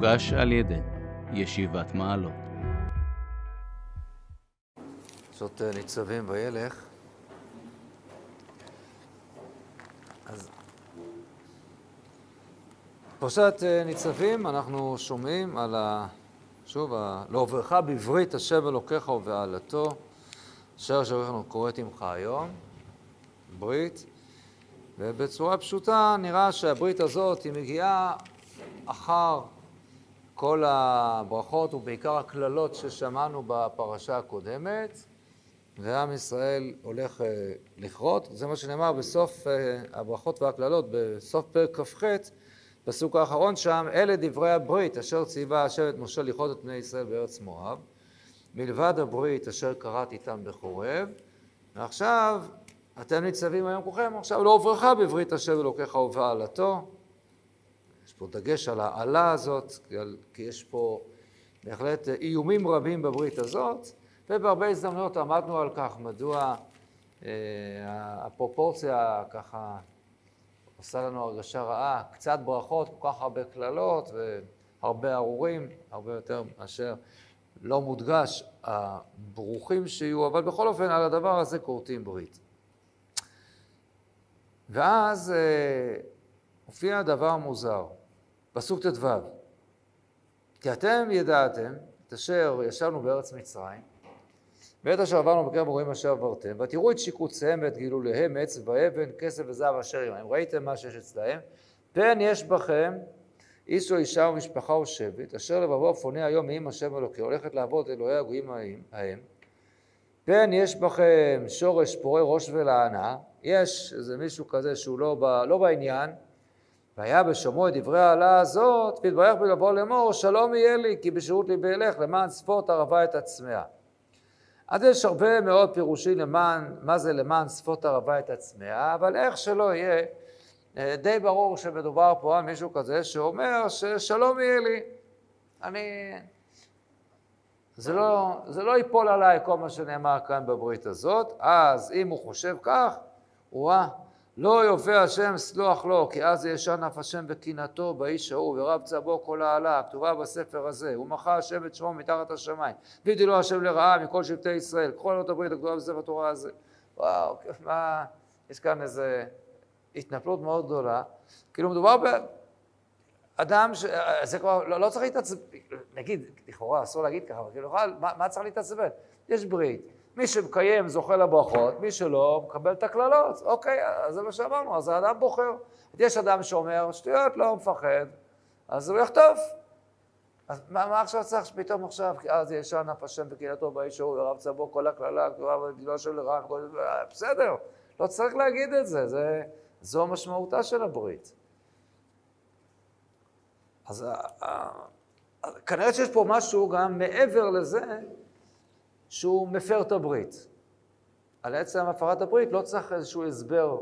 הוגש על ידי ישיבת מעלות. זאת אה, ניצבים וילך. אז פרשת אה, ניצבים, אנחנו שומעים על ה... שוב, ה... לעוברך בברית השם אלוקיך ובעלתו, אשר אנחנו קוראת עמך היום, ברית, ובצורה פשוטה נראה שהברית הזאת היא מגיעה אחר כל הברכות ובעיקר הקללות ששמענו בפרשה הקודמת, ועם ישראל הולך אה, לכרות. זה מה שנאמר בסוף אה, הברכות והקללות, בסוף פרק כ"ח, פסוק האחרון שם, אלה דברי הברית אשר ציווה השבט משה לכרות את בני ישראל בארץ מואב, מלבד הברית אשר קראת איתם בחורב, ועכשיו אתם ניצבים היום כולכם, עכשיו לא עוברך בברית השם אלוקיך ובעלתו. פה דגש על העלה הזאת, כי יש פה בהחלט איומים רבים בברית הזאת, ובהרבה הזדמנויות עמדנו על כך, מדוע אה, הפרופורציה ככה עושה לנו הרגשה רעה, קצת ברכות, כל כך הרבה קללות והרבה ארורים, הרבה יותר מאשר לא מודגש הברוכים שיהיו, אבל בכל אופן על הדבר הזה כורתים ברית. ואז אה, הופיע דבר מוזר, פסוק ט"ו: כי אתם ידעתם את אשר ישבנו בארץ מצרים, ואת אשר עברנו בקרב הרועים אשר עברתם, ותראו את שיקוציהם ואת גילוליהם מעץ ואבן, כסף וזהב אשר עמהם. ראיתם מה שיש אצלהם? פן יש בכם איש או אישה ומשפחה או שבט, אשר לבבו פונה היום מעם השם אלוקי, הולכת לעבוד אלוהי הגויים ההם. פן יש בכם שורש פורה ראש ולענה, יש איזה מישהו כזה שהוא לא, ב, לא בעניין, והיה בשומעו את דברי העלה הזאת, והתברך בלבוא לאמור, שלום יהיה לי, כי בשירות ליבי אלך, למען ספות ערבה את עצמיה. אז יש הרבה מאוד פירושים למען, מה זה למען ספות ערבה את עצמיה, אבל איך שלא יהיה, אה, די ברור שמדובר פה על מישהו כזה שאומר ששלום יהיה לי. אני... זה לא, זה לא ייפול עליי כל מה שנאמר כאן בברית הזאת, אז אם הוא חושב כך, וואה, לא יופה השם סלוח לו, כי אז ישן אף השם וקנאתו באיש ההוא, ורב צבו כל העלה, כתובה בספר הזה, ומחה השם את שמו מתחת השמיים, וידי לו השם לרעה מכל שבטי ישראל, כל עלות הברית הכתובה בספר התורה הזה. וואו, מה, יש כאן איזו התנפלות מאוד גדולה, כאילו מדובר באדם ש... זה כבר, לא, לא צריך להתעצבן, נגיד, לכאורה אסור להגיד ככה, אבל כאילו, מה, מה צריך להתעצבן? יש ברית. מי שמקיים זוכה לברכות, מי שלא מקבל את הקללות. אוקיי, זה מה שאמרנו, אז האדם בוחר. יש אדם שאומר, שטויות, לא מפחד, אז הוא יחטוף. אז מה, מה עכשיו צריך שפתאום עכשיו, כי אז ישן אף השם בקהילתו באיש ההוא, ורב צבו כל הקללה, בגילו של לרע, בסדר, לא צריך להגיד את זה, זה זו משמעותה של הברית. אז כנראה שיש פה משהו גם מעבר לזה, שהוא מפר את הברית. על עצם הפרת הברית לא צריך איזשהו הסבר.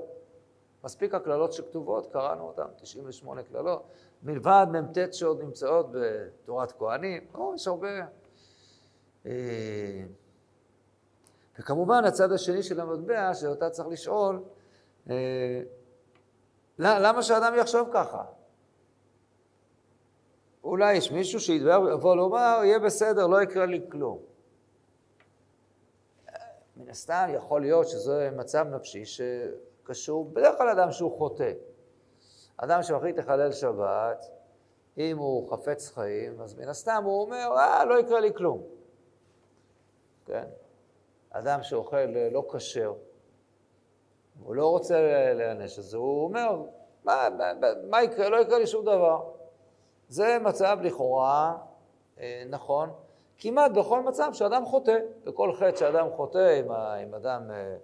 מספיק הקללות שכתובות, קראנו אותן, 98 קללות, מלבד מ"ט שעוד נמצאות בתורת כהנים, או, יש הרבה. אה, וכמובן הצד השני של המטבע, שאותה צריך לשאול, אה, למה שאדם יחשוב ככה? אולי יש מישהו שיבוא לומר, יהיה בסדר, לא יקרה לי כלום. מן הסתם יכול להיות שזה מצב נפשי שקשור, בדרך כלל אדם שהוא חוטא. אדם שמחליט לחלל שבת, אם הוא חפץ חיים, אז מן הסתם הוא אומר, אה, לא יקרה לי כלום. כן? אדם שאוכל לא כשר, הוא לא רוצה להיענש, אז הוא אומר, מה, מה, מה יקרה? לא יקרה לי שום דבר. זה מצב לכאורה אה, נכון. כמעט בכל מצב שאדם חוטא. בכל חטא שאדם חוטא, אם, אם אדם אה,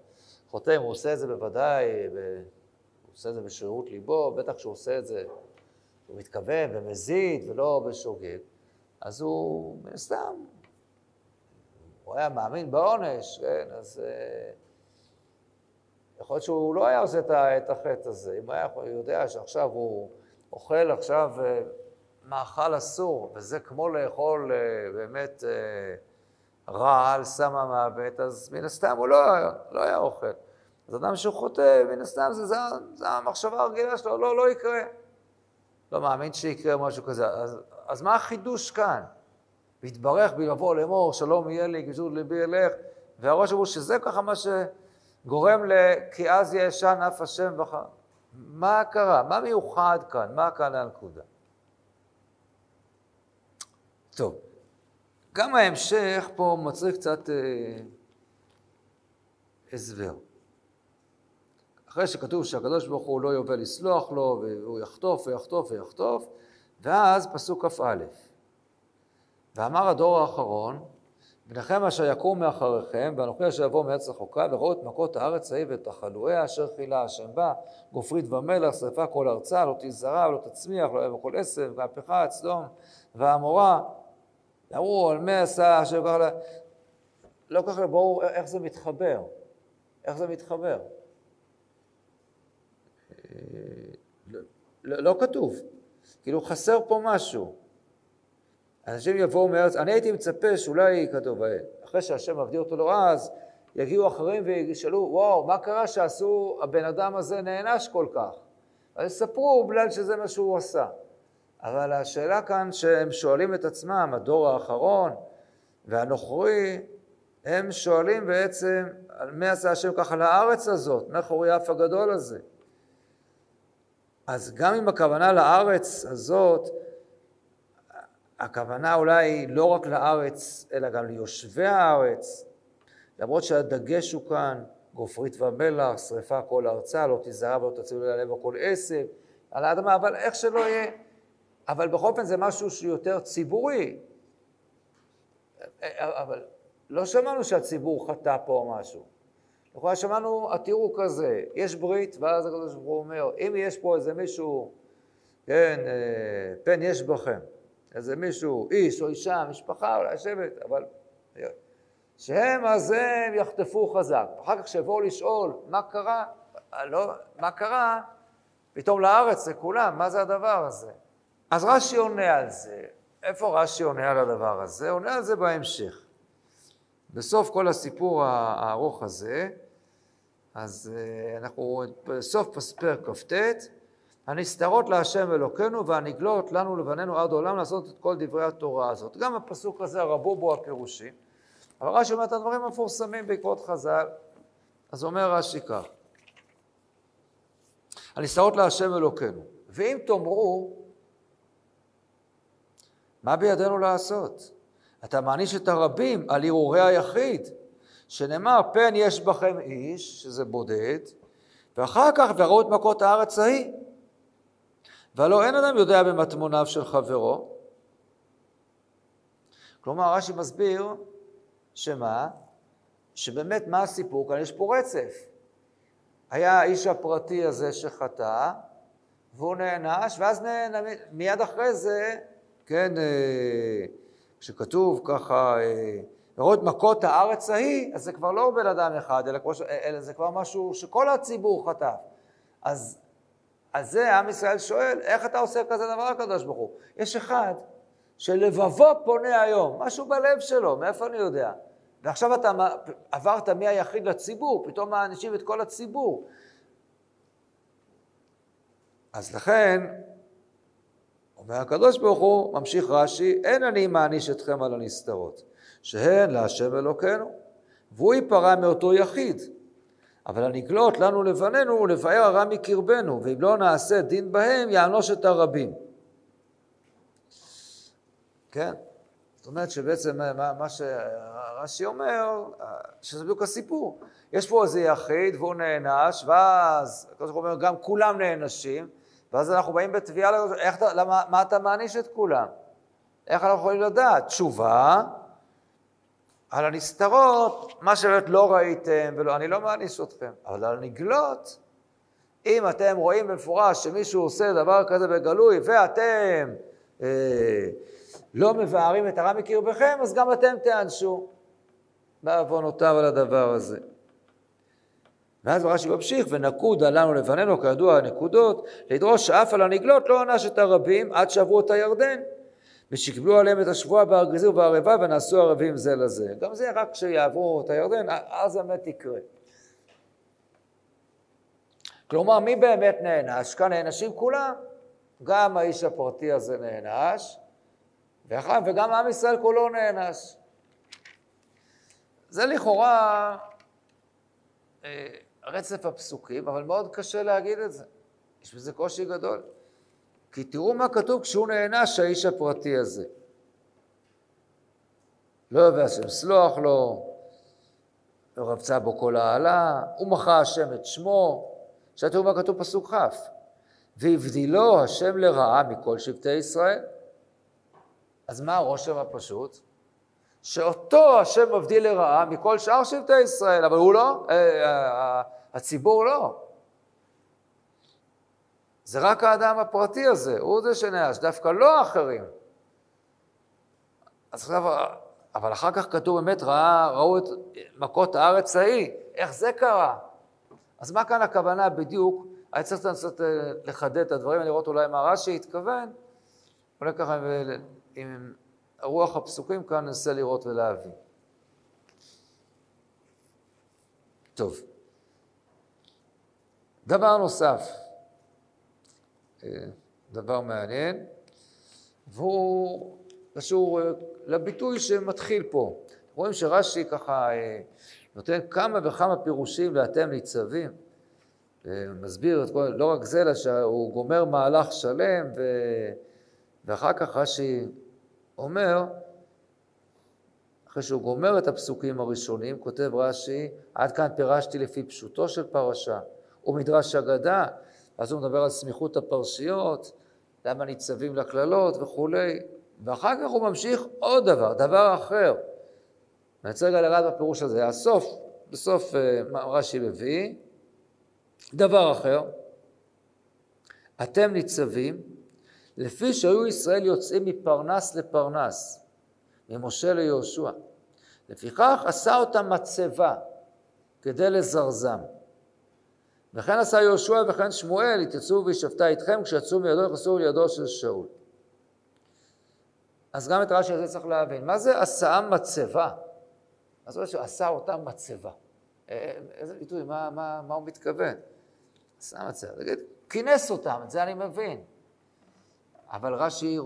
חוטא, אם הוא עושה את זה בוודאי, הוא עושה את זה בשירות ליבו, בטח שהוא עושה את זה, הוא מתכוון ומזיד ולא בשוגג, אז הוא, מן הסתם, הוא היה מאמין בעונש, כן, אז אה, יכול להיות שהוא לא היה עושה את החטא הזה. אם היה יודע שעכשיו הוא אוכל עכשיו אה, מאכל אסור, וזה כמו לאכול אה, באמת אה, רעל, סם המוות, אז מן הסתם הוא לא, לא היה אוכל. אז אדם שהוא חוטא, מן הסתם זה, זה, זה המחשבה הרגילה שלו, לא, לא יקרה. לא מאמין שיקרה משהו כזה. אז, אז מה החידוש כאן? והתברך בי לבוא לאמור, שלום יהיה לי, גמישות ליבי אלך, והראש אמרו שזה ככה מה שגורם ל... כי אז ישן אף השם וחר. מה קרה? מה מיוחד כאן? מה כאן הנקודה? טוב, גם ההמשך פה מצריך קצת אה, הסבר. אחרי שכתוב שהקדוש ברוך הוא לא יובל לסלוח לו, והוא יחטוף ויחטוף ויחטוף, ואז פסוק כ"א: ואמר הדור האחרון, בניכם אשר יקום מאחריכם, ואנוכי אשר יבוא מארץ רחוקה, וראו את מכות הארץ ההיא ואת תחלואיה אשר חילה השם בה, גופרית ומלח, שרפה כל ארצה, לא תזרע ולא תצמיח, לא יבוא כל עשב, והפכה סדום ועמורה. אמרו על אשר כך לה... לא כל כך ברור איך זה מתחבר. איך זה מתחבר? אה, לא, לא, לא כתוב. כאילו חסר פה משהו. אנשים יבואו מארץ, אני הייתי מצפה שאולי כתוב, אחרי שהשם מבדיל אותו לרעז, יגיעו אחרים וישאלו, וואו, מה קרה שעשו, הבן אדם הזה נענש כל כך? אז יספרו בגלל שזה מה שהוא עשה. אבל השאלה כאן שהם שואלים את עצמם, הדור האחרון והנוכרי, הם שואלים בעצם, על מי עשה השם ככה לארץ הזאת, מאחורי האף הגדול הזה. אז גם אם הכוונה לארץ הזאת, הכוונה אולי לא רק לארץ, אלא גם ליושבי הארץ, למרות שהדגש הוא כאן, גופרית ומלח, שרפה כל ארצה, לא תזהר ולא תצילו ללב כל עשב, על האדמה, אבל איך שלא יהיה, אבל בכל אופן זה משהו שהוא יותר ציבורי. אבל לא שמענו שהציבור חטא פה או משהו. לכאורה שמענו, התיאור כזה, יש ברית, ואז הקדוש ברוך הוא אומר, אם יש פה איזה מישהו, כן, אה, פן יש בכם, איזה מישהו, איש או אישה, משפחה, אולי שבט, אבל שהם אז הם יחטפו חזק. אחר כך שיבואו לשאול מה קרה, לא, מה קרה, פתאום לארץ לכולם, מה זה הדבר הזה? אז רש"י עונה על זה. איפה רש"י עונה על הדבר הזה? עונה על זה בהמשך. בסוף כל הסיפור הארוך הזה, אז אה, אנחנו בסוף פרק כ"ט, הנסתרות להשם אלוקינו והנגלות לנו לבנינו עד עולם לעשות את כל דברי התורה הזאת. גם הפסוק הזה רבו בו הפירושים, אבל רש"י אומר את הדברים המפורסמים בעקבות חז"ל, אז אומר רש"י כך: הנסתרות להשם אלוקינו, ואם תאמרו, מה בידינו לעשות? אתה מעניש את הרבים על הרהורי היחיד, שנאמר, פן יש בכם איש, שזה בודד, ואחר כך וראו את מכות הארץ ההיא. והלא אין אדם יודע במטמוניו של חברו. כלומר, רש"י מסביר שמה? שבאמת מה הסיפור כאן? יש פה רצף. היה האיש הפרטי הזה שחטא, והוא נענש, ואז נענ... מיד אחרי זה, כן, אה, כשכתוב ככה, לראות אה, מכות הארץ ההיא, אז זה כבר לא בן אדם אחד, אלא, ש... אלא זה כבר משהו שכל הציבור חטף. אז על זה עם ישראל שואל, איך אתה עושה כזה דבר, הקדוש ברוך הוא? יש אחד שלבבו פונה היום, משהו בלב שלו, מאיפה אני יודע? ועכשיו אתה עברת מהיחיד לציבור, פתאום מענישים את כל הציבור. אז לכן, אומר הקדוש ברוך הוא, ממשיך רש"י, אין אני מעניש אתכם על הנסתרות, שהן להשם אלוקינו, והוא ייפרע מאותו יחיד. אבל הנגלות לנו לבנינו ולבאר הרע מקרבנו, ואם לא נעשה דין בהם, יענוש את הרבים. כן? זאת אומרת שבעצם מה, מה שרש"י אומר, שזה בדיוק הסיפור. יש פה איזה יחיד והוא נענש, ואז, הקדוש ברוך הוא אומר, גם כולם נענשים, ואז אנחנו באים בתביעה, איך, למה, מה אתה מעניש את כולם? איך אנחנו יכולים לדעת? תשובה, על הנסתרות, מה שבאמת לא ראיתם, ולא, אני לא מעניש אתכם, אבל על הנגלות, אם אתם רואים במפורש שמישהו עושה דבר כזה בגלוי, ואתם אה, לא מבארים את הרע מקרבכם, אז גם אתם תיענשו בעוונותיו על הדבר הזה. ואז רש"י ממשיך, ונקודה לנו לבנינו, כידוע הנקודות, לדרוש שאף על הנגלות לא ענש את הרבים עד שעברו את הירדן. ושקבלו עליהם את השבועה בהר גזיר ובערבה ונעשו ערבים זה לזה. גם זה רק כשיעברו את הירדן, אז באמת יקרה. כלומר, מי באמת נענש? כאן נענשים כולם. גם האיש הפרטי הזה נענש, וגם עם ישראל כולו נענש. זה לכאורה אה, רצף הפסוקים, אבל מאוד קשה להגיד את זה. יש בזה קושי גדול. כי תראו מה כתוב כשהוא נענש, האיש הפרטי הזה. לא יבא השם סלוח לו, לא רבצה בו כל העלה, הוא מחה השם את שמו. עכשיו תראו מה כתוב פסוק כ' והבדילו השם לרעה מכל שבטי ישראל. אז מה הרושם הפשוט? שאותו השם מבדיל לרעה מכל שאר שבטי ישראל, אבל הוא לא, אה, אה, הציבור לא. זה רק האדם הפרטי הזה, הוא זה שנעש, דווקא לא האחרים. אז עכשיו, אבל אחר כך כתוב באמת, ראה, ראו את מכות הארץ ההיא, איך זה קרה? אז מה כאן הכוונה בדיוק? היה צריך לנסות אה, לחדד את הדברים, לראות אולי מה רש"י התכוון, אולי ככה עם רוח הפסוקים כאן ננסה לראות ולהבין. טוב, דבר נוסף, אה, דבר מעניין, והוא קשור אה, לביטוי שמתחיל פה. רואים שרש"י ככה נותן כמה וכמה פירושים לאתם ניצבים. מסביר את כל, לא רק זה, אלא שהוא גומר מהלך שלם, ו... ואחר כך רש"י אומר, אחרי שהוא גומר את הפסוקים הראשונים, כותב רש"י, עד כאן פירשתי לפי פשוטו של פרשה, ומדרש אגדה, אז הוא מדבר על סמיכות הפרשיות, למה ניצבים לקללות וכולי, ואחר כך הוא ממשיך עוד דבר, דבר אחר. אני רוצה רגע לגעת בפירוש הזה. הסוף, בסוף אה, רש"י מביא, דבר אחר, אתם ניצבים לפי שהיו ישראל יוצאים מפרנס לפרנס, ממשה ליהושע. לפיכך עשה אותם מצבה כדי לזרזם. וכן עשה יהושע וכן שמואל, יתייצבו וישבתה איתכם, כשיצאו מידו נכנסו לידו של שאול. אז גם את רש"י הזה צריך להבין. מה זה עשה מצבה? מה זאת אומרת שהוא עשה אותם מצבה? אה, איזה ביטוי, מה, מה, מה הוא מתכוון? את זה, תגיד, כינס אותם, את זה אני מבין. אבל רש"י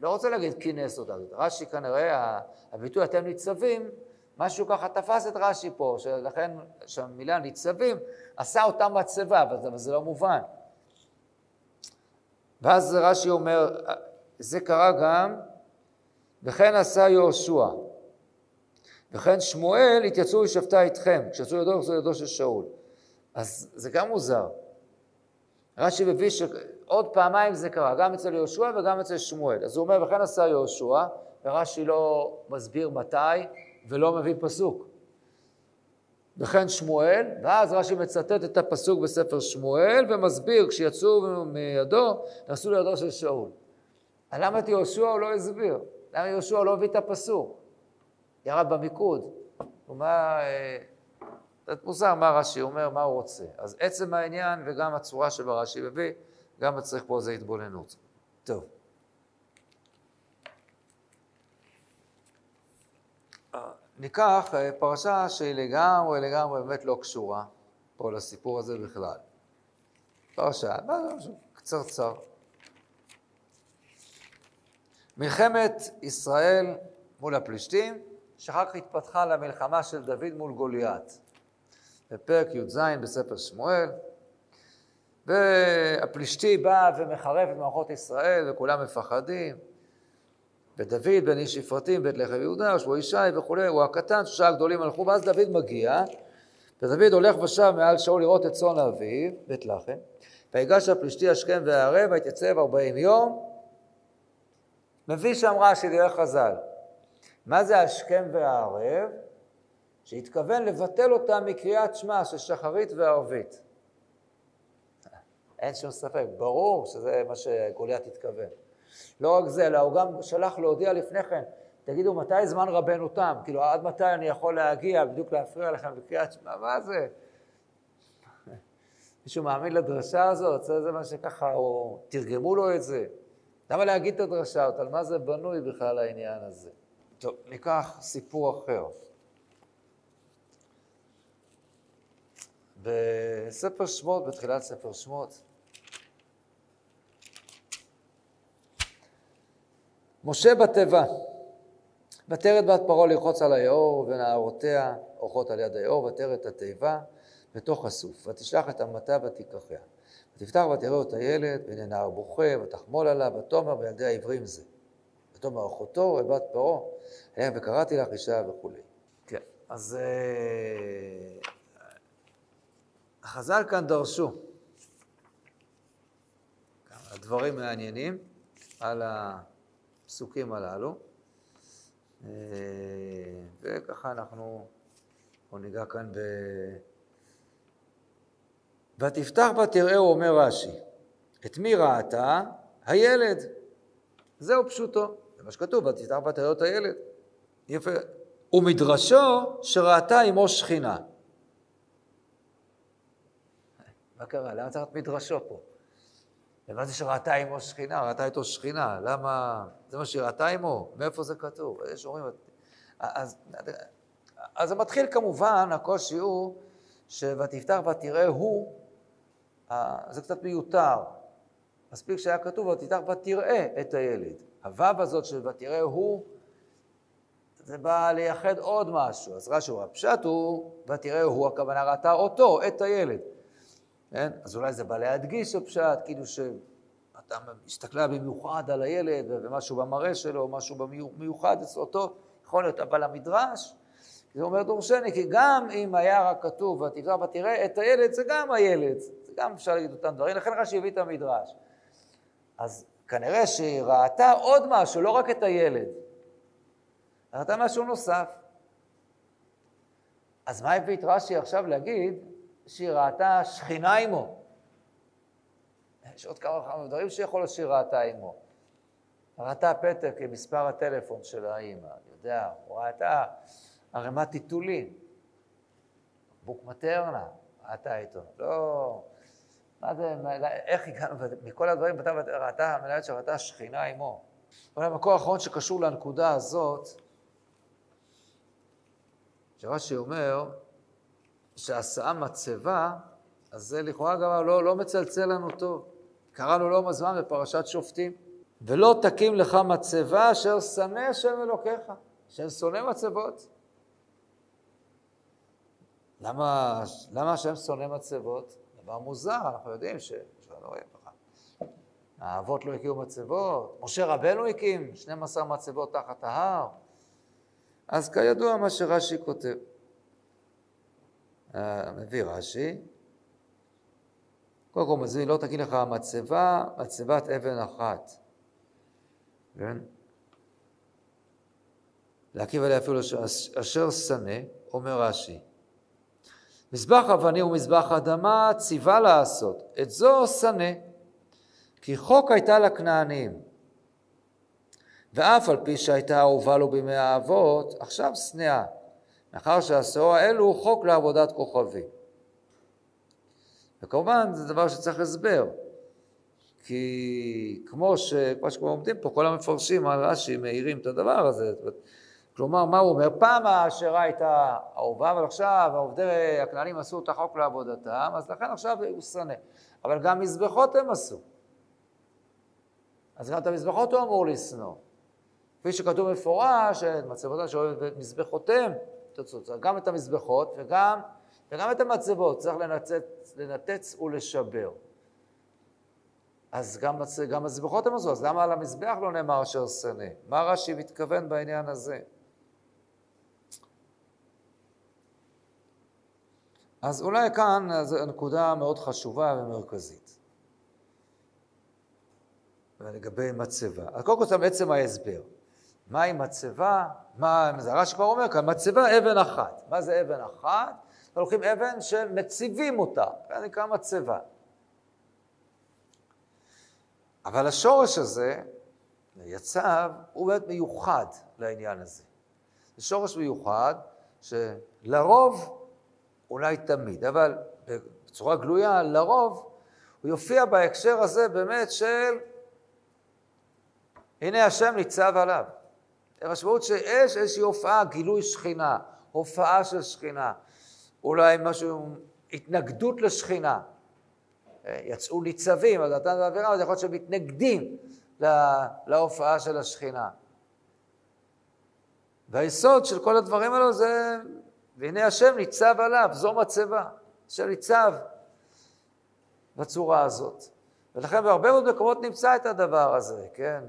לא רוצה להגיד כינס אותם, רש"י כנראה, הביטוי אתם ניצבים, משהו ככה תפס את רש"י פה, שלכן שהמילה ניצבים עשה אותם מצבה, אבל זה לא מובן. ואז רש"י אומר, זה קרה גם, וכן עשה יהושע. וכן שמואל התייצבו ושבתה איתכם, כשיצאו ידו, יצאו ידו של שאול. אז זה גם מוזר. רש"י מביא שעוד פעמיים זה קרה, גם אצל יהושע וגם אצל שמואל. אז הוא אומר, וכן עשה יהושע, ורש"י לא מסביר מתי ולא מביא פסוק. וכן שמואל, ואז רש"י מצטט את הפסוק בספר שמואל ומסביר, כשיצאו מידו, נסעו לידו של שאול. למה את יהושע הוא לא הסביר? למה יהושע לא הביא את הפסוק? ירד במיקוד. הוא מה... קצת מוזר מה רש"י אומר, מה הוא רוצה. אז עצם העניין וגם הצורה שבה רש"י מביא, גם מצריך פה איזו התבוננות. טוב. ניקח אה, פרשה שהיא לגמרי לגמרי באמת לא קשורה פה לסיפור הזה בכלל. פרשה, משהו קצרצר. מלחמת ישראל מול הפלישתים, שאחר כך התפתחה למלחמה של דוד מול גוליית. בפרק י"ז בספר שמואל, והפלישתי בא ומחרב את מערכות ישראל וכולם מפחדים, ודוד בן איש יפרטים, בית לחם יהודה, ושבו ישי וכולי, הוא הקטן, שלושה הגדולים הלכו, ואז דוד מגיע, ודוד הולך ושב מעל שאול לראות את צאן אביו, בית לחם, ויגש הפלישתי השכם והערב, ויתייצב ארבעים יום, מביא שם רש"י דרך חז"ל. מה זה השכם והערב? שהתכוון לבטל אותה מקריאת שמע של שחרית וערבית. אין שום ספק, ברור שזה מה שגוליית התכוון. לא רק זה, אלא הוא גם שלח להודיע לפני כן, תגידו, מתי זמן רבנו תם? כאילו, עד מתי אני יכול להגיע, בדיוק להפריע לכם בקריאת שמע? מה זה? מישהו מאמין לדרשה הזאת? זה מה שככה, או תרגמו לו את זה. למה להגיד את הדרשה הזאת? על מה זה בנוי בכלל העניין הזה? טוב, ניקח סיפור אחר. בספר שמות, בתחילת ספר שמות, משה בתיבה, ותרת בת פרעה לרחוץ על היאור, ונערותיה אורחות על יד היאור, ותרת התיבה בתוך הסוף, ותשלח את אמתה ותיקחיה. ותפתח ותראה את הילד, והנה נער בוכה, ותחמול עליו, ותאמר וילדי העברים זה. ותאמר אחותו ובת פרעה, היה וקראתי לך אישה וכולי. כן, אז... אה, החז"ל כאן דרשו דברים מעניינים על הפסוקים הללו, אה, וככה אנחנו, בואו ניגע כאן ב... ותפתח ותראהו, אומר רש"י, את מי ראתה? הילד. זהו פשוטו. זה מה שכתוב, ותפתח ותראהו את הילד. יפה. ומדרשו שראתה עמו שכינה. מה קרה? למה צריך את מדרשו פה? ומה זה שראתה עמו שכינה? ראתה איתו שכינה. למה? זה מה שהיא ראתה עמו? מאיפה זה כתוב? יש אומרים... אז, אז זה מתחיל כמובן, הקושי הוא ש"ותפתח ותראה הוא", זה קצת מיותר. מספיק שהיה כתוב ותפתח ותראה את הילד. הוו הזאת של ותראה הוא, זה בא לייחד עוד משהו. אז רש"י, הפשט הוא, ותראה הוא, הכוונה ראתה אותו, את הילד. כן? אז אולי זה בא להדגיש הפשט, כאילו שאתה מסתכלה במיוחד על הילד ומשהו במראה שלו, משהו מיוחד אצל אותו, יכול להיות, אבל המדרש, זה אומר דורשני, כי גם אם היה רק כתוב ותקרא ותראה את הילד, זה גם הילד, זה גם אפשר להגיד אותם דברים, לכן רש"י הביא את המדרש. אז כנראה שהיא ראתה עוד משהו, לא רק את הילד, ראתה משהו נוסף. אז מה הביא את רש"י עכשיו להגיד שהיא ראתה שכינה עמו. יש עוד כמה וכמה דברים שיכול להיות שהיא ראתה עמו. ראתה פתק עם מספר הטלפון של האימא, אני יודע, ראתה ערימת טיטולים, בוק מטרנה, ראתה איתו. לא, מה זה, איך הגענו, מכל הדברים, ראתה, המנהלת שראתה שכינה עמו. אבל המקור האחרון שקשור לנקודה הזאת, שרש"י אומר, שעשה מצבה, אז זה לכאורה גם לא, לא מצלצל לנו טוב. קראנו לא מזמן בפרשת שופטים. ולא תקים לך מצבה אשר שנא השם אלוקיך, השם שונא מצבות. למה, למה השם שונא מצבות? דבר מוזר, אנחנו יודעים ש... האבות לא הקימו מצבות, משה רבנו הקים 12 מצבות תחת ההר. אז כידוע מה שרש"י כותב. מביא רש"י, קודם כל מזמין, לא תגיד לך מצבה, מצבת אבן אחת, כן? להקיב עליה אפילו אשר שנא, אומר רש"י. מזבח אבנים ומזבח אדמה ציווה לעשות, את זו שנא, כי חוק הייתה לכנענים. ואף על פי שהייתה אהובה לו בימי האבות, עכשיו שנאה. מאחר שהשאור האלו הוא חוק לעבודת כוכבים. וכמובן זה דבר שצריך הסבר, כי כמו, ש... כמו שכבר עומדים פה, כל המפרשים על רש"י מעירים את הדבר הזה. כלומר, מה הוא אומר? פעם האשרה הייתה אהובה, אבל עכשיו העובדי הכנענים עשו את החוק לעבודתם, אז לכן עכשיו הוא שנא. אבל גם מזבחות הם עשו. אז גם את המזבחות הוא אמור לשנוא. כפי שכתוב מפורש, את מצבותם שאוהב את מזבחותיהם, תוצאות, גם את המזבחות וגם, וגם את המצבות, צריך לנצץ, לנתץ ולשבר. אז גם, גם מזבחות הם עשו, אז למה על המזבח לא נאמר אשר שנא? מה רש"י מתכוון בעניין הזה? אז אולי כאן זו נקודה מאוד חשובה ומרכזית. לגבי מצבה. קודם כל בעצם ההסבר. מהי מצבה? מה, זה הרש"י כבר אומר כאן, מצבה אבן אחת. מה זה אבן אחת? לוקחים אבן שמציבים אותה, זה נקרא מצבה. אבל השורש הזה, יצב, הוא באמת מיוחד לעניין הזה. זה שורש מיוחד שלרוב, אולי תמיד, אבל בצורה גלויה, לרוב, הוא יופיע בהקשר הזה באמת של הנה השם ניצב עליו. המשמעות שיש איזושהי הופעה, גילוי שכינה, הופעה של שכינה, אולי משהו, התנגדות לשכינה. יצאו ניצבים, אז נתן בעבירה, אז יכול להיות שהם מתנגדים. להופעה של השכינה. והיסוד של כל הדברים האלו זה, והנה השם ניצב עליו, זו מצבה. השם ניצב בצורה הזאת. ולכן בהרבה מאוד מקומות נמצא את הדבר הזה, כן?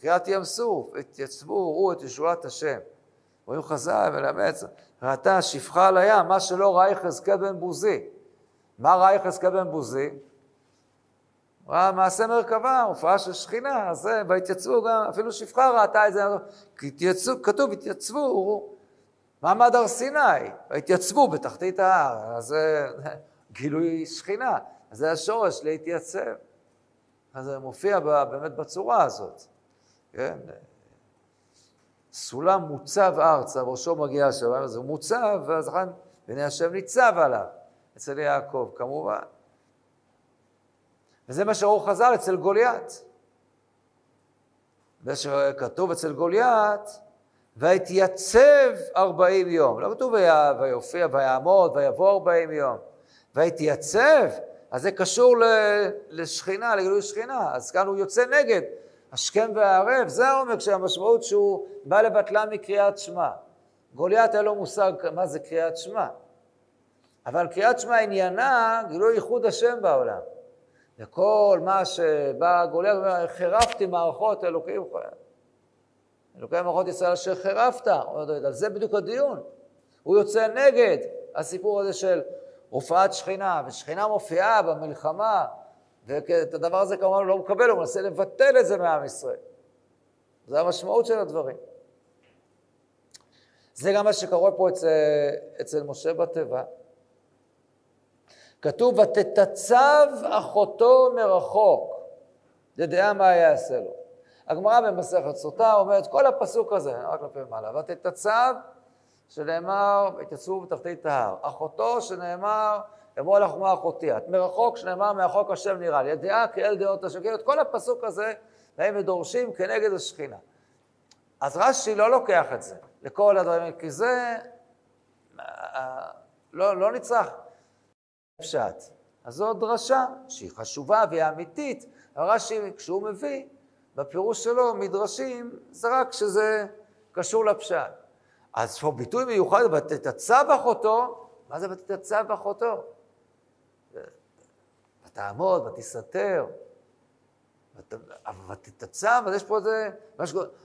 קריאת ים סוף, התייצבו, ראו את ישועת השם. רואים חז"ל מלמד, ראתה שפחה על הים, מה שלא ראה יחזקאל בן בוזי. מה ראה יחזקאל בן בוזי? ראה מעשה מרכבה, הופעה של שכינה, אז והתייצבו גם, אפילו שפחה ראתה את זה, התייצבו, כתוב, התייצבו, מעמד הר סיני, והתייצבו בתחתית ההר, אז גילוי שכינה, אז זה השורש להתייצב. אז זה מופיע באמת בצורה הזאת, כן? סולם מוצב ארצה, ראשו מגיע השם, אז הוא מוצב, ואז לכן, והנה השם ניצב עליו, אצל יעקב, כמובן. וזה מה שראו חז"ל אצל גוליית. זה שכתוב אצל גוליית, ויתייצב ארבעים יום. לא כתוב ויופיע, ויעמוד, ויבוא ארבעים יום. ויתייצב, אז זה קשור לשכינה, לגילוי שכינה. אז כאן הוא יוצא נגד השכם והערב, זה העומק של המשמעות שהוא בא לבטלה מקריאת שמע. גוליית היה לו מושג מה זה קריאת שמע. אבל קריאת שמע עניינה גילוי ייחוד השם בעולם. וכל מה שבא גוליית, חירפתי מערכות אלוקים. אלוקי מערכות ישראל אשר חירפת. על זה בדיוק הדיון. הוא יוצא נגד הסיפור הזה של הופעת שכינה, ושכינה מופיעה במלחמה, ואת הדבר הזה כמובן הוא לא מקבל, הוא מנסה לבטל את זה מעם ישראל. זו המשמעות של הדברים. זה גם מה שקורה פה אצל, אצל משה בתיבה. כתוב, ותתצב אחותו מרחוק, לדעה מה יעשה לו. הגמרא במסכת סוטה אומרת, כל הפסוק הזה, רק כלפי מעלה, ותתצב, שנאמר, התייצבו בתחתית ההר. אחותו, שנאמר, אמור לך מה אחותי. את מרחוק, שנאמר, מרחוק השם נראה לי. ידיעה כי אל דעות השם. את כל הפסוק הזה, והם מדורשים כנגד השכינה. אז רש"י לא לוקח את זה, לכל הדברים, כי זה אה, לא, לא נצרך פשט. אז זו דרשה שהיא חשובה והיא אמיתית, אבל רש"י, כשהוא מביא, בפירוש שלו, מדרשים, זה רק כשזה קשור לפשט. אז פה ביטוי מיוחד, ותתצב אחותו, מה זה ותתצב אחותו? ותעמוד, ותסתר, ותתצב, אז יש פה איזה...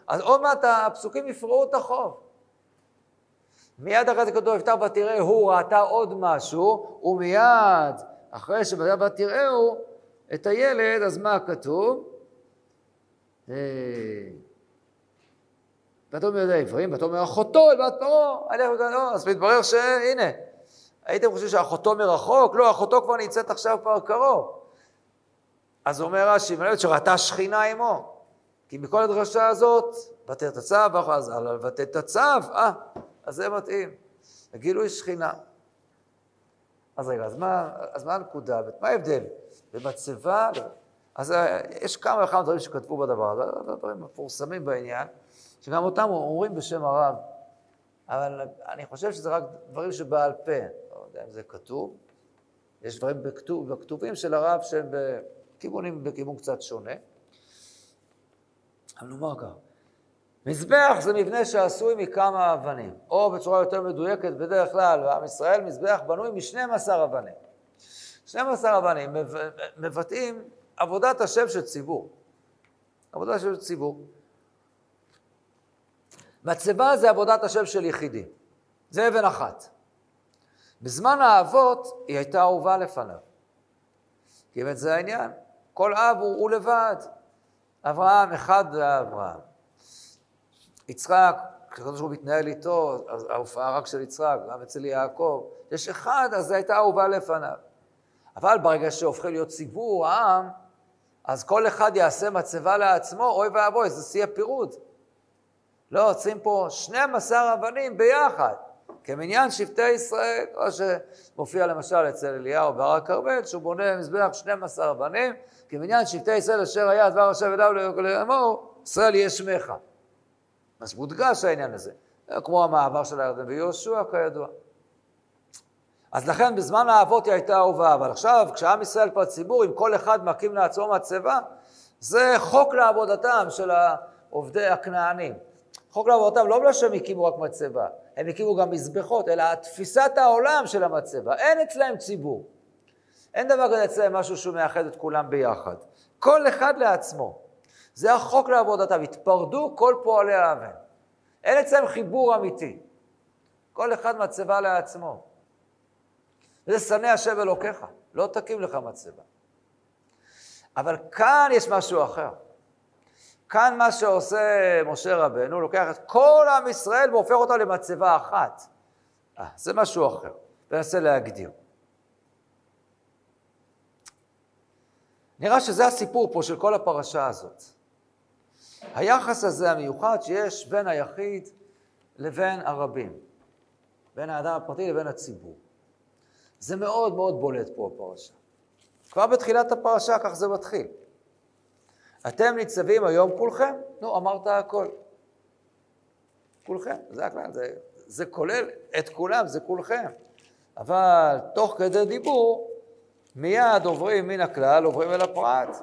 אז עוד מעט הפסוקים יפרעו את החוב. מיד אחרי זה כתוב, יפתח ותראה, הוא ראתה עוד משהו, ומיד אחרי שבדק ותראהו את הילד, אז מה כתוב? ותאמר ידי העברים, ותאמר אחותו אל בת פרעה, אז מתברר שהנה, הייתם חושבים שאחותו מרחוק? לא, אחותו כבר נמצאת עכשיו כבר קרוב. אז אומר רש"י, מלמד שראתה שכינה עמו. כי מכל הדרשה הזאת, ותתצב, אז ותתצב, אה, אז זה מתאים. גילוי שכינה. אז רגע, אז מה, אז מה הנקודה? מה ההבדל? במצבה, אז אה, יש כמה וכמה דברים שכתבו בדבר הזה, דברים מפורסמים בעניין, שגם אותם אומרים בשם הרב, אבל אני חושב שזה רק דברים שבעל פה, לא יודע אם זה כתוב. יש דברים בכתוב, בכתובים של הרב שהם בכיוונים, בכיוון קצת שונה. אבל נאמר כך, מזבח זה מבנה שעשוי מכמה אבנים, או בצורה יותר מדויקת, בדרך כלל, בעם ישראל, מזבח בנוי מ-12 אבנים. 12 אבנים מבטאים עבודת השם של ציבור. עבודת השם של ציבור. מצבה זה עבודת השם של יחידים. זה אבן אחת. בזמן האבות היא הייתה אהובה לפניו. כי באמת זה העניין. כל אב הוא, הוא לבד. אברהם, אחד זה אברהם. יצחק, כשקדוש ברוך הוא מתנהל איתו, ההופעה רק של יצחק, גם אצל יעקב. יש אחד, אז זו הייתה אהובה לפניו. אבל ברגע שהופכים להיות ציבור, העם, אז כל אחד יעשה מצבה לעצמו, אוי ואבוי, זה שיא הפירוד. לא, עושים פה 12 אבנים ביחד, כמניין שבטי ישראל, או שמופיע למשל אצל אליהו בהר הכרמל, שהוא בונה מזבח 12 אבנים, כמניין שבטי ישראל אשר היה דבר השם ודאו לאמור, ישראל יהיה שמך. אז מודגש העניין הזה, כמו המעבר של הירדן ויהושע כידוע. אז לכן בזמן האבות היא הייתה אהובה, אבל עכשיו כשעם ישראל כבר ציבור, אם כל אחד מקים לעצמו מצבה, זה חוק לעבודתם של עובדי הכנענים. חוק לעבודתם לא בגלל שהם הקימו רק מצבה, הם הקימו גם מזבחות, אלא תפיסת העולם של המצבה. אין אצלהם ציבור. אין דבר כזה אצלהם משהו שהוא מאחד את כולם ביחד. כל אחד לעצמו. זה החוק לעבודתם. התפרדו כל פועלי האבן. אין אצלם חיבור אמיתי. כל אחד מצבה לעצמו. זה שנא השם אלוקיך, לא תקים לך מצבה. אבל כאן יש משהו אחר. כאן מה שעושה משה רבנו, הוא לוקח את כל עם ישראל והופך אותה למצבה אחת. אה, זה משהו אחר, וננסה להגדיר. נראה שזה הסיפור פה של כל הפרשה הזאת. היחס הזה המיוחד שיש בין היחיד לבין הרבים, בין האדם הפרטי לבין הציבור. זה מאוד מאוד בולט פה בפרשה. כבר בתחילת הפרשה כך זה מתחיל. אתם ניצבים היום כולכם? נו, אמרת הכל. כולכם, זה הכלל, זה, זה כולל את כולם, זה כולכם. אבל תוך כדי דיבור, מיד עוברים מן הכלל, עוברים אל הפרט.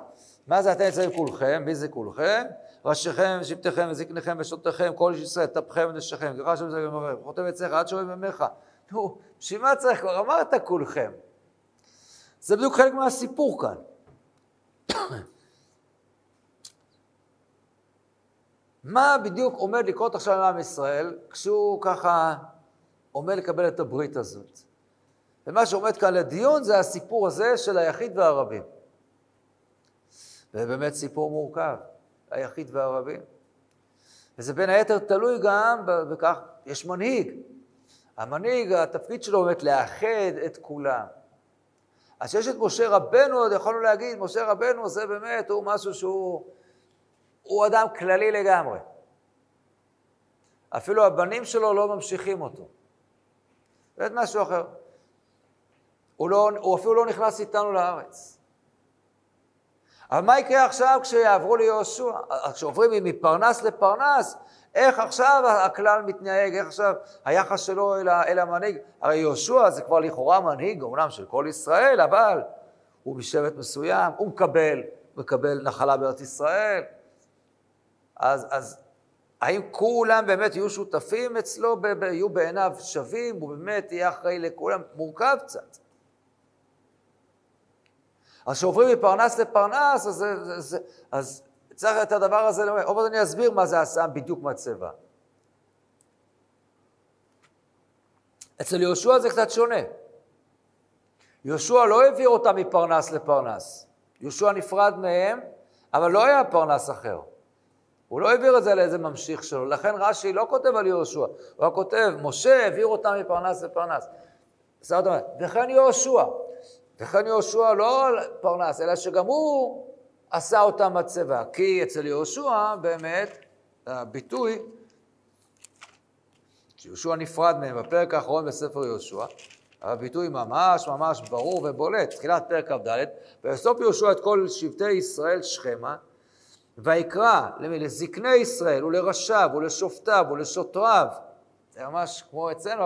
מה זה אתם ניצבים כולכם? מי זה כולכם? ראשיכם, שבטיכם, וזקניכם, ושותיכם, כל איש ישראל, טפכם ונשיכם, ככה שם זה גמרם, חותם אצלך, עד שומעים ממך. נו, בשביל מה צריך? כבר אמרת כולכם. זה בדיוק חלק מהסיפור כאן. מה בדיוק עומד לקרות עכשיו עם עם ישראל כשהוא ככה עומד לקבל את הברית הזאת? ומה שעומד כאן לדיון זה הסיפור הזה של היחיד והרבים. זה באמת סיפור מורכב, היחיד והרבים. וזה בין היתר תלוי גם בכך, יש מנהיג. המנהיג, התפקיד שלו באמת לאחד את כולם. אז כשיש את משה רבנו, עוד יכולנו להגיד, משה רבנו זה באמת, הוא משהו שהוא הוא אדם כללי לגמרי. אפילו הבנים שלו לא ממשיכים אותו. באמת משהו אחר. הוא, לא, הוא אפילו לא נכנס איתנו לארץ. אבל מה יקרה עכשיו כשיעברו ליהושע? כשעוברים מפרנס לפרנס, איך עכשיו הכלל מתנהג, איך עכשיו היחס שלו אל, אל המנהיג? הרי יהושע זה כבר לכאורה מנהיג, אומנם של כל ישראל, אבל הוא משבט מסוים, הוא מקבל, מקבל נחלה בארץ ישראל. אז, אז האם כולם באמת יהיו שותפים אצלו, ב, ב, יהיו בעיניו שווים, הוא באמת יהיה אחראי לכולם? מורכב קצת. אז כשעוברים מפרנס לפרנס, אז, אז, אז צריך את הדבר הזה, עוד מעט אני אסביר מה זה עשה בדיוק מהצבע. אצל יהושע זה קצת שונה. יהושע לא העביר אותם מפרנס לפרנס. יהושע נפרד מהם, אבל לא היה פרנס אחר. הוא לא העביר את זה לאיזה ממשיך שלו, לכן רש"י לא כותב על יהושע, הוא רק כותב, משה העביר אותם מפרנס לפרנס. זאת אומרת, וכן יהושע. וכן יהושע לא על פרנס, אלא שגם הוא עשה אותם מצבה. כי אצל יהושע באמת הביטוי, שיהושע נפרד מהם בפרק האחרון בספר יהושע, הביטוי ממש ממש ברור ובולט, תחילת פרק כ"ד, ויאסוף יהושע את כל שבטי ישראל שכמה, ויקרא לזקני ישראל ולראשיו ולשופטיו ולשוטריו, זה ממש כמו אצלנו,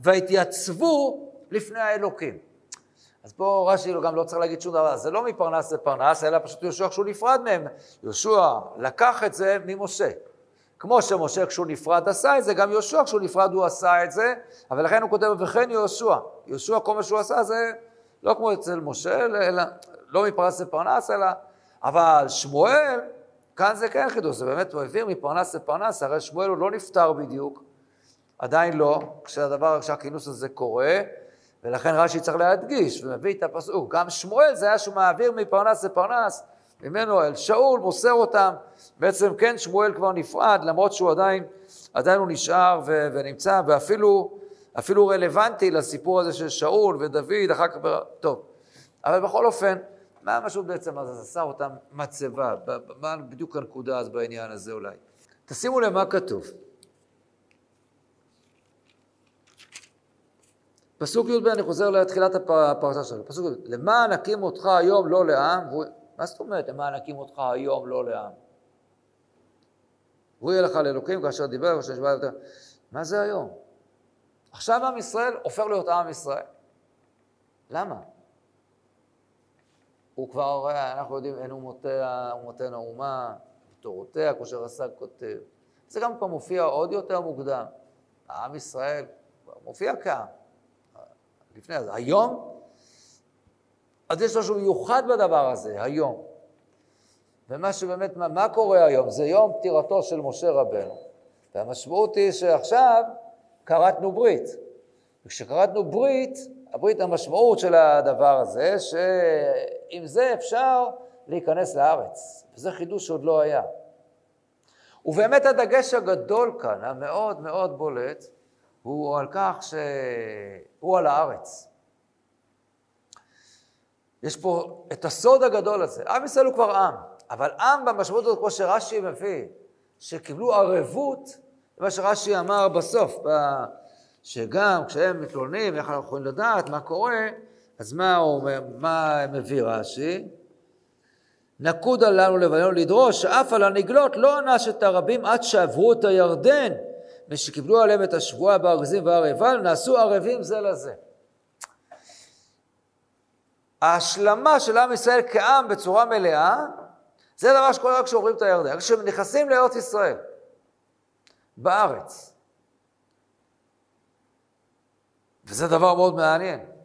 ויתייצבו לפני האלוקים. אז פה רש"י גם לא צריך להגיד שום דבר, זה לא מפרנס לפרנס, אלא פשוט יהושע כשהוא נפרד מהם. יהושע לקח את זה ממשה. כמו שמשה כשהוא נפרד עשה את זה, גם יהושע כשהוא נפרד הוא עשה את זה, אבל לכן הוא כותב, וכן יהושע. יהושע, כל מה שהוא עשה זה לא כמו אצל משה, אלא לא מפרנס לפרנס, אלא... אבל שמואל, כאן זה כן חידוש, זה באמת, הוא העביר מפרנס לפרנס, הרי שמואל הוא לא נפטר בדיוק, עדיין לא, כשהדבר, כשהכינוס הזה קורה, ולכן רש"י צריך להדגיש, ומביא את הפסוק, גם שמואל זה היה שהוא מעביר מפרנס לפרנס, ממנו אל שאול, מוסר אותם, בעצם כן שמואל כבר נפרד, למרות שהוא עדיין, עדיין הוא נשאר ו- ונמצא, ואפילו אפילו רלוונטי לסיפור הזה של שאול ודוד, אחר כך, טוב. אבל בכל אופן, מה המשמעות בעצם, אז עשה אותם מצבה, מה בדיוק הנקודה אז בעניין הזה אולי? תשימו לב מה כתוב. פסוק י"ב, אני חוזר לתחילת הפרשה שלנו. פסוק י"ב, למען נקים אותך היום לא לעם, והוא... מה זאת אומרת, למען נקים אותך היום לא לעם? והוא יהיה לך לאלוקים כאשר דיבר, כאשר נשבע יותר. מה זה היום? עכשיו עם ישראל הופך להיות עם ישראל. למה? הוא כבר, אנחנו יודעים, אין אומותיה, אומותינו אומה, תורותיה, כמו שרס"ג כותב. זה גם כבר מופיע עוד יותר מוקדם. העם ישראל מופיע כעם. לפני זה. היום, אז יש משהו מיוחד בדבר הזה, היום. ומה שבאמת, מה, מה קורה היום? זה יום פטירתו של משה רבנו, והמשמעות היא שעכשיו כרתנו ברית. וכשכרתנו ברית, הברית המשמעות של הדבר הזה, שעם זה אפשר להיכנס לארץ, וזה חידוש שעוד לא היה. ובאמת הדגש הגדול כאן, המאוד מאוד בולט, הוא על כך שהוא על הארץ. יש פה את הסוד הגדול הזה. עם ישראל הוא כבר עם, אבל עם במשמעות הזאת, כמו שרש"י מביא, שקיבלו ערבות, מה שרש"י אמר בסוף, שגם כשהם מתלוננים, איך אנחנו יכולים לדעת מה קורה, אז מה הוא אומר, מה מביא רש"י? נקוד עלינו לבנינו לדרוש שאף על הנגלות לא ענש את הרבים עד שעברו את הירדן, ושקיבלו עליהם את השבועה בארגזים והר עיבל, נעשו ערבים זה לזה. ההשלמה של עם ישראל כעם בצורה מלאה, זה דבר שקורה רק כשעוברים את הירדן, כשהם נכנסים לארץ ישראל, בארץ. וזה דבר מאוד מעניין.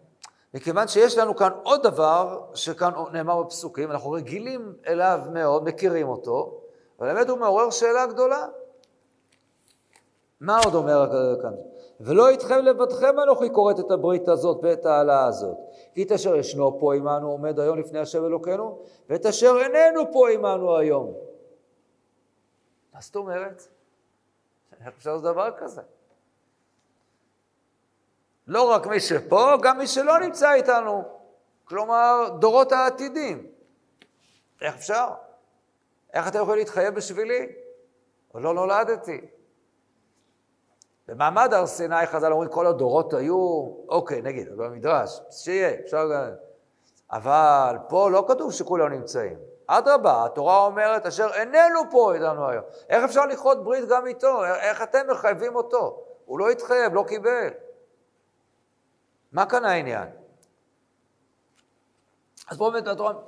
מכיוון שיש לנו כאן עוד דבר שכאן נאמר בפסוקים, אנחנו רגילים אליו מאוד, מכירים אותו, אבל באמת הוא מעורר שאלה גדולה. מה עוד אומר כאן? ולא איתכם לבדכם אנוכי כורת את הברית הזאת ואת העלה הזאת. כי את אשר ישנו פה עמנו עומד היום לפני השם אלוקינו, ואת אשר איננו פה עמנו היום. מה זאת אומרת? איך אפשר לעשות דבר כזה? לא רק מי שפה, גם מי שלא נמצא איתנו. כלומר, דורות העתידים. איך אפשר? איך אתם יכולים להתחייב בשבילי? עוד לא נולדתי. במעמד הר סיני חז"ל אומרים כל הדורות היו, אוקיי, נגיד, במדרש, שיהיה, אפשר גם... אבל פה לא כתוב שכולם נמצאים. אדרבה, התורה אומרת, אשר איננו פה איתנו היום. איך אפשר לכרות ברית גם איתו? איך אתם מחייבים אותו? הוא לא התחייב, לא קיבל. מה כאן העניין? אז פה,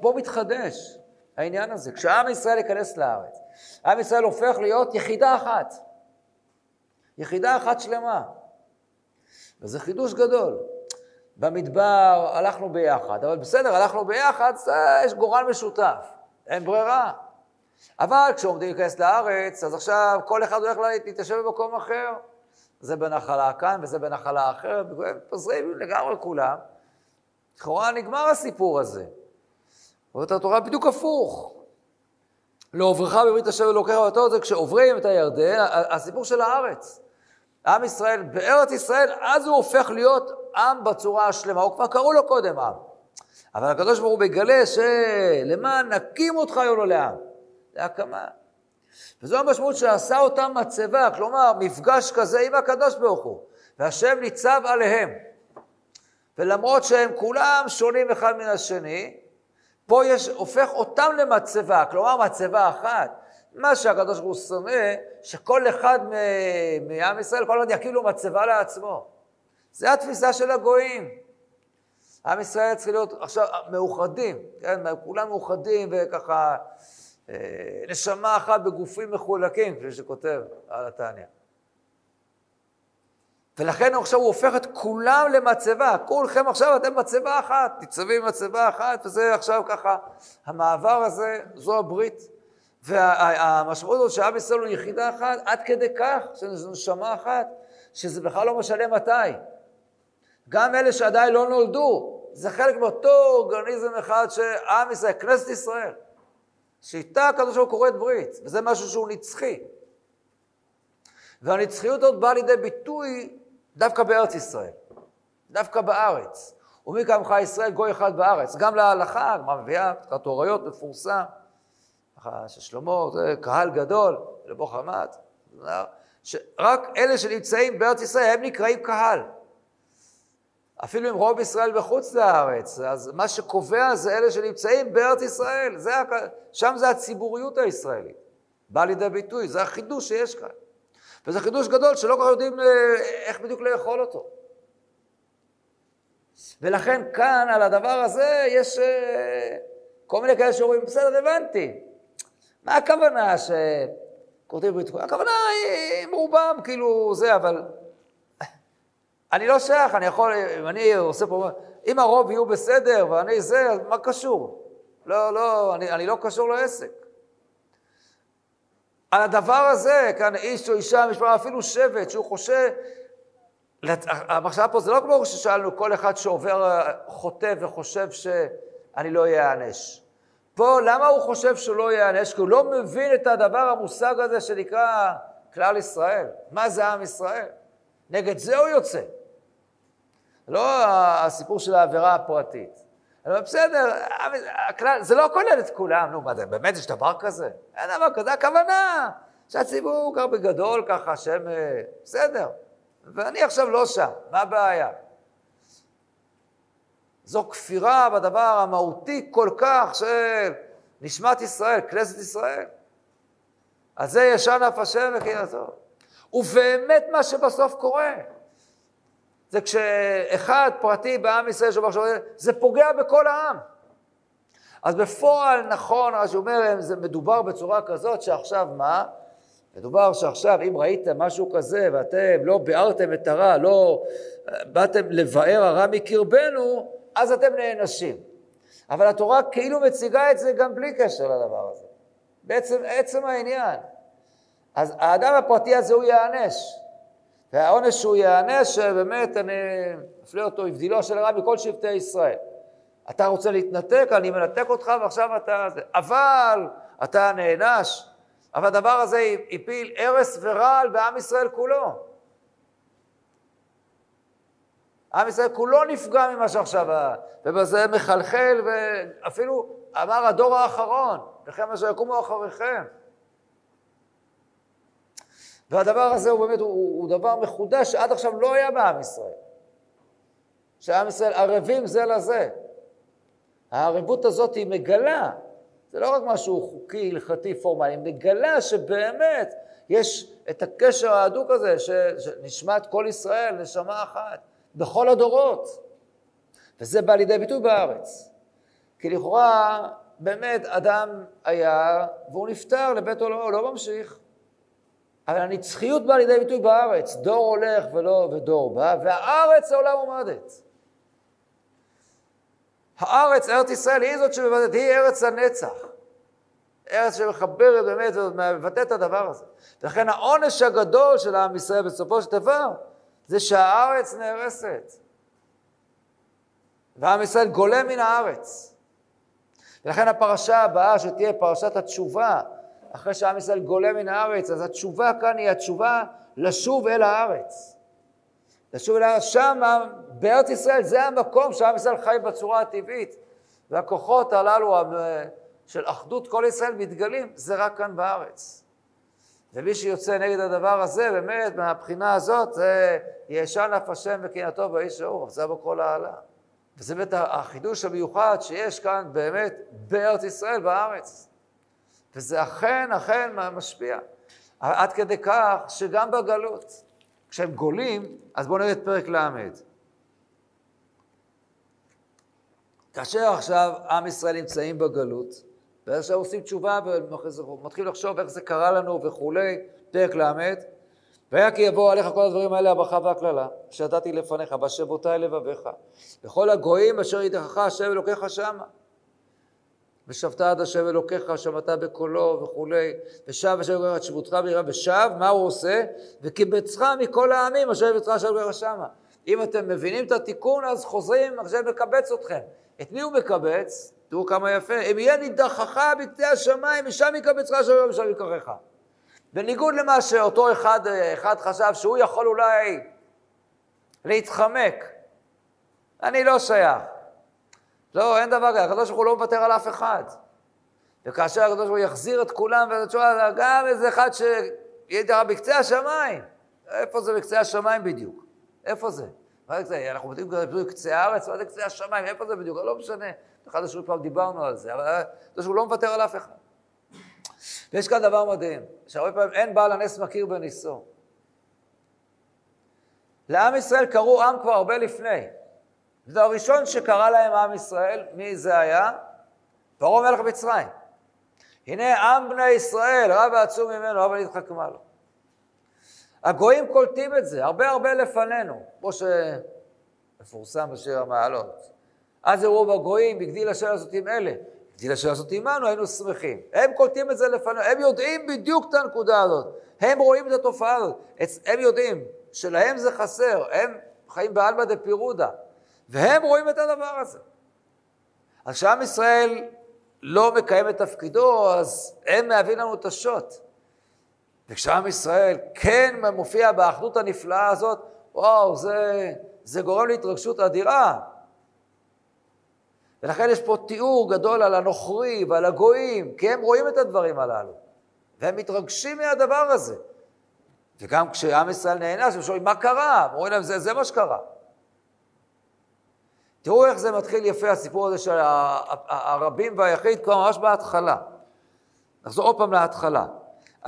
פה מתחדש העניין הזה. כשעם ישראל ייכנס לארץ, עם ישראל הופך להיות יחידה אחת. יחידה אחת שלמה. וזה חידוש גדול. במדבר הלכנו ביחד, אבל בסדר, הלכנו ביחד, יש גורל משותף, אין ברירה. אבל כשעומדים להיכנס לארץ, אז עכשיו כל אחד הולך להתיישב במקום אחר. זה בנחלה כאן וזה בנחלה אחרת, פוזרים לגמרי כולם. לכאורה נגמר הסיפור הזה. אומרת התורה בדיוק הפוך. לעוברך בברית השם אלוקיך ואותו זה כשעוברים את הירדן, הסיפור של הארץ. עם ישראל, בארץ ישראל, אז הוא הופך להיות עם בצורה השלמה. הוא כבר קראו לו קודם עם. אבל הקדוש ברוך הוא מגלה שלמען נקים אותך היו לו לעם. זה הקמה. וזו המשמעות שעשה אותם מצבה, כלומר, מפגש כזה עם הקדוש ברוך הוא, והשם ניצב עליהם. ולמרות שהם כולם שונים אחד מן השני, פה יש, הופך אותם למצבה, כלומר מצבה אחת. מה שהקדוש ברוך הוא שונא, שכל אחד מעם ישראל, כל אחד יקים לו מצבה לעצמו. זה התפיסה של הגויים. עם ישראל צריך להיות עכשיו מאוחדים, כן? כולם מאוחדים וככה נשמה אחת בגופים מחולקים, כפי שכותב על התניא. ולכן עכשיו הוא הופך את כולם למצבה, כולכם עכשיו אתם מצבה אחת, ניצבים מצבה אחת, וזה עכשיו ככה, המעבר הזה, זו הברית. והמשמעות הזאת שעם ישראל הוא יחידה אחת, עד כדי כך, שזו נשמה אחת, שזה בכלל לא משנה מתי. גם אלה שעדיין לא נולדו, זה חלק מאותו אורגניזם אחד שעם ישראל, כנסת ישראל. שאיתה הקדוש ברוך הוא כורת ברית, וזה משהו שהוא נצחי. והנצחיות הזאת באה לידי ביטוי דווקא בארץ ישראל, דווקא בארץ. ומי כעמך ישראל גוי אחד בארץ, גם להלכה, הגמרא מביאה, קצת הוריות מפורסם, ככה ששלמה, זה קהל גדול, לבוא חמת, שרק אלה שנמצאים בארץ ישראל הם נקראים קהל. אפילו אם רוב ישראל בחוץ לארץ, אז מה שקובע זה אלה שנמצאים בארץ ישראל, זה, שם זה הציבוריות הישראלית. בא לידי ביטוי, זה החידוש שיש כאן. וזה חידוש גדול שלא כל כך יודעים אה, איך בדיוק לאכול אותו. ולכן כאן, על הדבר הזה, יש, אה, כל מיני כאלה שאומרים, בסדר, הבנתי. מה הכוונה שכורתים ברית? הכוונה היא עם רובם, כאילו, זה, אבל... אני לא שייך, אני יכול, אם אני עושה פה, אם הרוב יהיו בסדר ואני זה, אז מה קשור? לא, לא, אני, אני לא קשור לעסק. על הדבר הזה, כאן איש או אישה, משפחה, אפילו שבט, שהוא חושב, המחשבה פה זה לא כמו ששאלנו כל אחד שעובר חוטא וחושב שאני לא אענש. פה, למה הוא חושב שהוא לא ייענש? כי הוא לא מבין את הדבר, המושג הזה שנקרא כלל ישראל. מה זה עם ישראל? נגד זה הוא יוצא. לא הסיפור של העבירה הפרטית. אבל בסדר, הכלל, זה לא כולל את כולם, נו, מה זה, באמת יש דבר כזה? אין דבר כזה, הכוונה שהציבור גר בגדול ככה, שהם, אה, בסדר. ואני עכשיו לא שם, מה הבעיה? זו כפירה בדבר המהותי כל כך של נשמת ישראל, כנסת ישראל. על זה ישן אף השם וקהילתו. ובאמת מה שבסוף קורה, זה כשאחד פרטי בעם ישראל שאומר זה פוגע בכל העם. אז בפועל, נכון, הוא אומר, זה מדובר בצורה כזאת שעכשיו מה? מדובר שעכשיו, אם ראיתם משהו כזה ואתם לא ביארתם את הרע, לא באתם לבאר הרע מקרבנו, אז אתם נענשים. אבל התורה כאילו מציגה את זה גם בלי קשר לדבר הזה. בעצם עצם העניין. אז האדם הפרטי הזה הוא ייענש. והעונש שהוא ייענש, באמת, אני אפלה אותו, הבדילו של הרע מכל שבטי ישראל. אתה רוצה להתנתק, אני מנתק אותך ועכשיו אתה... אבל אתה נענש. אבל הדבר הזה הפיל הרס ורעל בעם ישראל כולו. עם ישראל כולו נפגע ממה שעכשיו, ובזה מחלחל, ואפילו אמר הדור האחרון, לכם אשר יקומו אחריכם. והדבר הזה הוא באמת, הוא, הוא דבר מחודש שעד עכשיו לא היה בעם ישראל. שעם ישראל ערבים זה לזה. הערבות הזאת היא מגלה, זה לא רק משהו חוקי, הלכתי, פורמלי, היא מגלה שבאמת יש את הקשר ההדוק הזה, שנשמת כל ישראל, נשמה אחת. בכל הדורות. וזה בא לידי ביטוי בארץ. כי לכאורה, באמת, אדם היה, והוא נפטר לבית עולמו, הוא לא ממשיך. אבל הנצחיות באה לידי ביטוי בארץ, דור הולך ולא, ודור בא, והארץ לעולם עומדת. הארץ, ארץ ישראל, היא זאת שמבטאת, היא ארץ הנצח. ארץ שמחברת באמת ומבטאת את הדבר הזה. לכן העונש הגדול של עם ישראל בסופו של דבר, זה שהארץ נהרסת. ועם ישראל גולה מן הארץ. ולכן הפרשה הבאה שתהיה פרשת התשובה, אחרי שעם ישראל גולה מן הארץ, אז התשובה כאן היא התשובה לשוב אל הארץ. לשוב אל הארץ, שם, בארץ ישראל, זה המקום שעם ישראל חי בצורה הטבעית. והכוחות הללו של אחדות כל ישראל מתגלים, זה רק כאן בארץ. ומי שיוצא נגד הדבר הזה, באמת, מהבחינה הזאת, זה ישן אף השם וקנאתו באיש האור, זה בו כל העלה. וזה באמת החידוש המיוחד שיש כאן באמת בארץ ישראל, בארץ. וזה אכן, אכן משפיע. עד כדי כך שגם בגלות, כשהם גולים, אז בואו נראה את פרק ל'. כאשר עכשיו עם ישראל נמצאים בגלות, ועכשיו עושים תשובה ומתחילים לחשוב איך זה קרה לנו וכולי, פרק ל', והיה כי יבואו עליך כל הדברים האלה, הברכה והקללה, שידעתי לפניך, בשבותי לבביך. וכל הגויים אשר ידחך השם אלוקיך שמה. ושבת עד השם אלוקיך, שמעת בקולו וכולי, ושב השם אלוקיך את שבותך ביראה, ושב, מה הוא עושה? וקיבצך מכל העמים אשר יבצך השם אלוקיך שמה. אם אתם מבינים את התיקון, אז חוזרים, השם מקבץ אתכם. את מי הוא מקבץ? תראו כמה יפה, אם יהיה נידחך בקצה השמיים, משם יקבצך השם ומשם יקרך. בניגוד למה שאותו אחד, אחד חשב שהוא יכול אולי להתחמק. אני לא שייך. לא, אין דבר כזה, הקדוש ברוך הוא לא מוותר על אף אחד. וכאשר הקדוש ברוך הוא יחזיר את כולם, ותשמע, גם איזה אחד שיהיה בקצה השמיים. איפה זה בקצה השמיים בדיוק? איפה זה? מה זה? אנחנו מדברים על קצה הארץ, מה זה קצה השמיים? איפה זה בדיוק? לא משנה. אחד השיעורים פעם דיברנו על זה, אבל הקדוש ברוך הוא לא מוותר על אף אחד. ויש כאן דבר מדהים, שהרבה פעמים אין בעל הנס מכיר בניסו. לעם ישראל קראו עם כבר הרבה לפני. זה הראשון שקרא להם עם ישראל, מי זה היה? פרעה מלך מצרים. הנה עם בני ישראל, רב ועצום ממנו, רב נתחכמה לו. הגויים קולטים את זה, הרבה הרבה לפנינו, כמו שמפורסם בשיר המעלות. אז יראו בגויים, הגדיל אשר לעשות עם אלה. הגדיל אשר לעשות עמנו, היינו שמחים. הם קולטים את זה לפנינו, הם יודעים בדיוק את הנקודה הזאת. הם רואים את התופעה הזאת. הם יודעים שלהם זה חסר, הם חיים בעלמא דפירודה. והם רואים את הדבר הזה. אז כשעם ישראל לא מקיים את תפקידו, אז הם מהווים לנו את השוט. וכשעם ישראל כן מופיע באחדות הנפלאה הזאת, וואו, זה, זה גורם להתרגשות אדירה. ולכן יש פה תיאור גדול על הנוכרי ועל הגויים, כי הם רואים את הדברים הללו, והם מתרגשים מהדבר הזה. וגם כשעם ישראל נענש, הם שואלים, מה קרה? הם אומרים להם, זה, זה מה שקרה. תראו איך זה מתחיל יפה, הסיפור הזה של הרבים והיחיד, כבר ממש בהתחלה. נחזור עוד פעם להתחלה.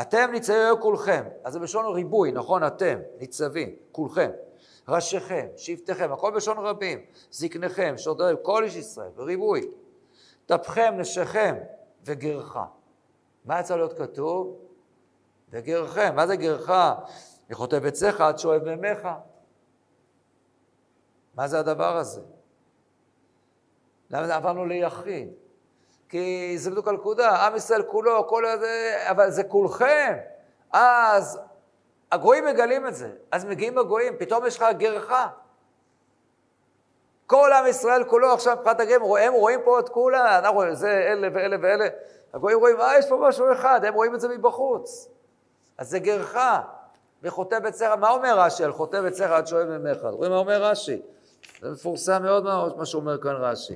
אתם ניצבים כולכם, אז זה בלשון ריבוי, נכון? אתם, ניצבים, כולכם. ראשיכם, שבטיכם, הכל בלשון רבים, זקניכם, שודריהם, כל איש ישראל, בריבוי. טפכם, נשיכם וגרך. מה יצא להיות כתוב? וגרכם. מה זה גרך? מחוטב עציך עד שואב מימיך. מה זה הדבר הזה? למה עברנו ליחיד? כי זה בדיוק הנקודה, עם ישראל כולו, כל הזה, אבל זה כולכם. אז הגויים מגלים את זה, אז מגיעים הגויים, פתאום יש לך גרחה. כל עם ישראל כולו עכשיו מבחינת הגויים, הם רואים פה את כולם, אנחנו, זה אלה ואלה ואלה. הגויים רואים, אה, יש פה משהו אחד, הם רואים את זה מבחוץ. אז זה גרחה. וחוטא בצרה, מה אומר רש"י על חוטא בצרה עד שואב ממך? רואים מה אומר רש"י? זה מפורסם מאוד מה שאומר כאן רש"י.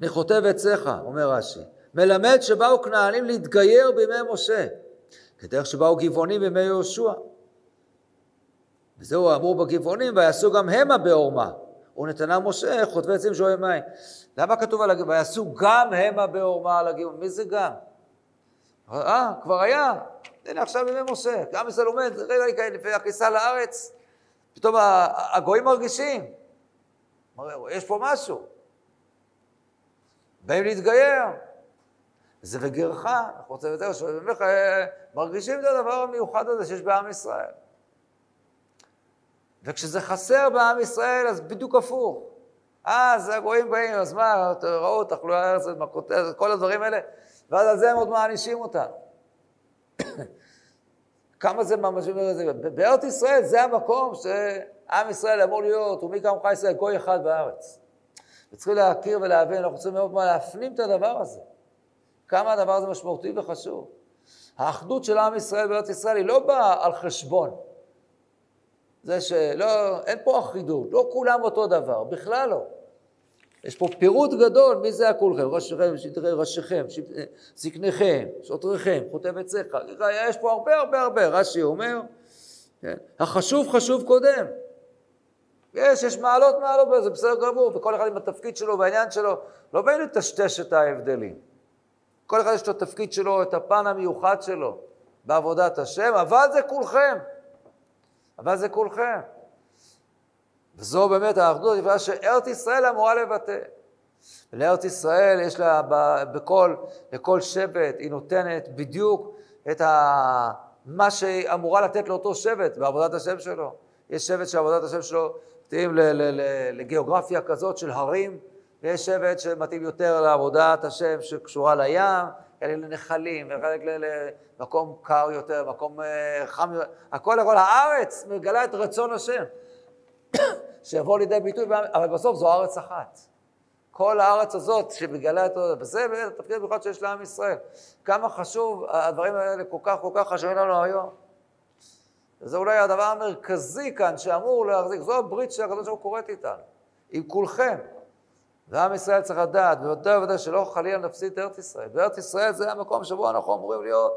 מחוטב עציך, אומר רש"י, מלמד שבאו כנענים להתגייר בימי משה, כדרך שבאו גבעונים בימי יהושע. וזהו האמור בגבעונים, ויעשו גם המה בעורמה. ונתנה משה חוטבי עצים שואי מים. למה כתוב על הגבעון? ויעשו גם המה בעורמה על הגבעון. מי זה גם? אה, כבר היה. הנה עכשיו בימי משה. גם ישראל עומד, רגע לפני הכניסה לארץ, פתאום הגויים מרגישים. יש פה משהו. באים להתגייר. זה וגרך, אנחנו רוצים יותר, שבאמת מרגישים את הדבר המיוחד הזה שיש בעם ישראל. וכשזה חסר בעם ישראל, אז בדיוק הפוך. אז הגויים באים, אז מה, ראו תחלואה ארץ, כל הדברים האלה, ואז על זה הם עוד מענישים אותנו. כמה זה ממש, בארץ ישראל זה המקום שעם ישראל אמור להיות, ומי כמוך ישראל, גוי אחד בארץ. וצריכים להכיר ולהבין, אנחנו צריכים מאוד מאוד להפנים את הדבר הזה. כמה הדבר הזה משמעותי וחשוב. האחדות של עם ישראל בארץ ישראל היא לא באה על חשבון. זה שלא, אין פה אחידות, לא כולם אותו דבר, בכלל לא. יש פה פירוט גדול, מי זה הכולכם? ראשיכם, שטרי ראשיכם, זקניכם, שוטריכם, חותם עציך, יש פה הרבה הרבה הרבה, רש"י אומר, כן? החשוב חשוב קודם. יש, יש מעלות מעלות, זה בסדר גמור, וכל אחד עם התפקיד שלו והעניין שלו, לא באים לטשטש את ההבדלים. כל אחד יש לו תפקיד שלו, את הפן המיוחד שלו בעבודת השם, אבל זה כולכם. אבל זה כולכם. וזו באמת האחדות, לפני שארץ ישראל אמורה לבטא. ולארץ ישראל יש לה בכל, לכל שבט, היא נותנת בדיוק את ה, מה שהיא אמורה לתת לאותו שבט בעבודת השם שלו. יש שבט שעבודת השם שלו מתאים לגיאוגרפיה כזאת של הרים, ויש שבט שמתאים יותר לעבודת השם שקשורה לים, כאלה לנחלים, וחלק למקום קר יותר, מקום אה, חם יותר, הכל הכל, הארץ מגלה את רצון השם, שיבוא לידי ביטוי, אבל בסוף זו ארץ אחת. כל הארץ הזאת שמגלה את... וזה באמת התפקיד המיוחד שיש לעם ישראל. כמה חשוב, הדברים האלה כל כך כל כך חשובים לנו היום. וזה אולי הדבר המרכזי כאן שאמור להחזיק, זו הברית שהקדוש ברוך הוא קוראת איתנו, עם כולכם. ועם ישראל צריך לדעת, בוודאי ובוודאי שלא חלילה נפסיד את ארץ ישראל. וארץ ישראל זה המקום שבו אנחנו אמורים להיות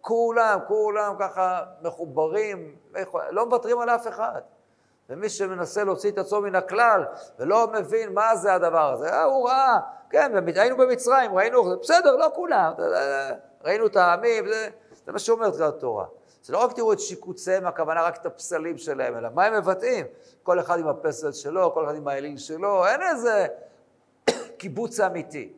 כולם, כולם ככה מחוברים, לא מוותרים על אף אחד. ומי שמנסה להוציא את עצמו מן הכלל ולא מבין מה זה הדבר הזה, אה, הוא ראה, כן, היינו במצרים, ראינו, בסדר, לא כולם, ראינו את העמים, זה, זה מה שאומרת התורה. זה לא רק תראו את שיקוציהם, הכוונה רק את הפסלים שלהם, אלא מה הם מבטאים. כל אחד עם הפסל שלו, כל אחד עם האליל שלו, אין איזה קיבוץ אמיתי.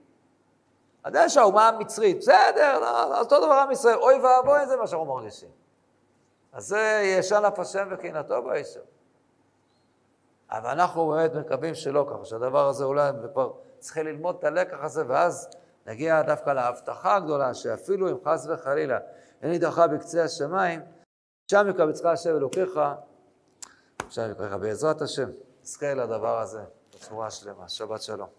אני יודע שהאומה המצרית, בסדר, לא, אותו דבר עם ישראל, אוי ואבוי, זה מה שאנחנו מרגישים. אז זה ישן אף השם וקנאתו באישו. אבל אנחנו באמת מקווים שלא ככה, שהדבר הזה אולי, וכבר צריכים ללמוד את הלקח הזה, ואז נגיע דווקא להבטחה הגדולה, שאפילו אם חס וחלילה אין לי דרכה בקצה השמיים, שם יקבצך השם אלוקיך, שם יקבצך בעזרת השם, נזכה לדבר הזה בצורה שלמה. שבת שלום.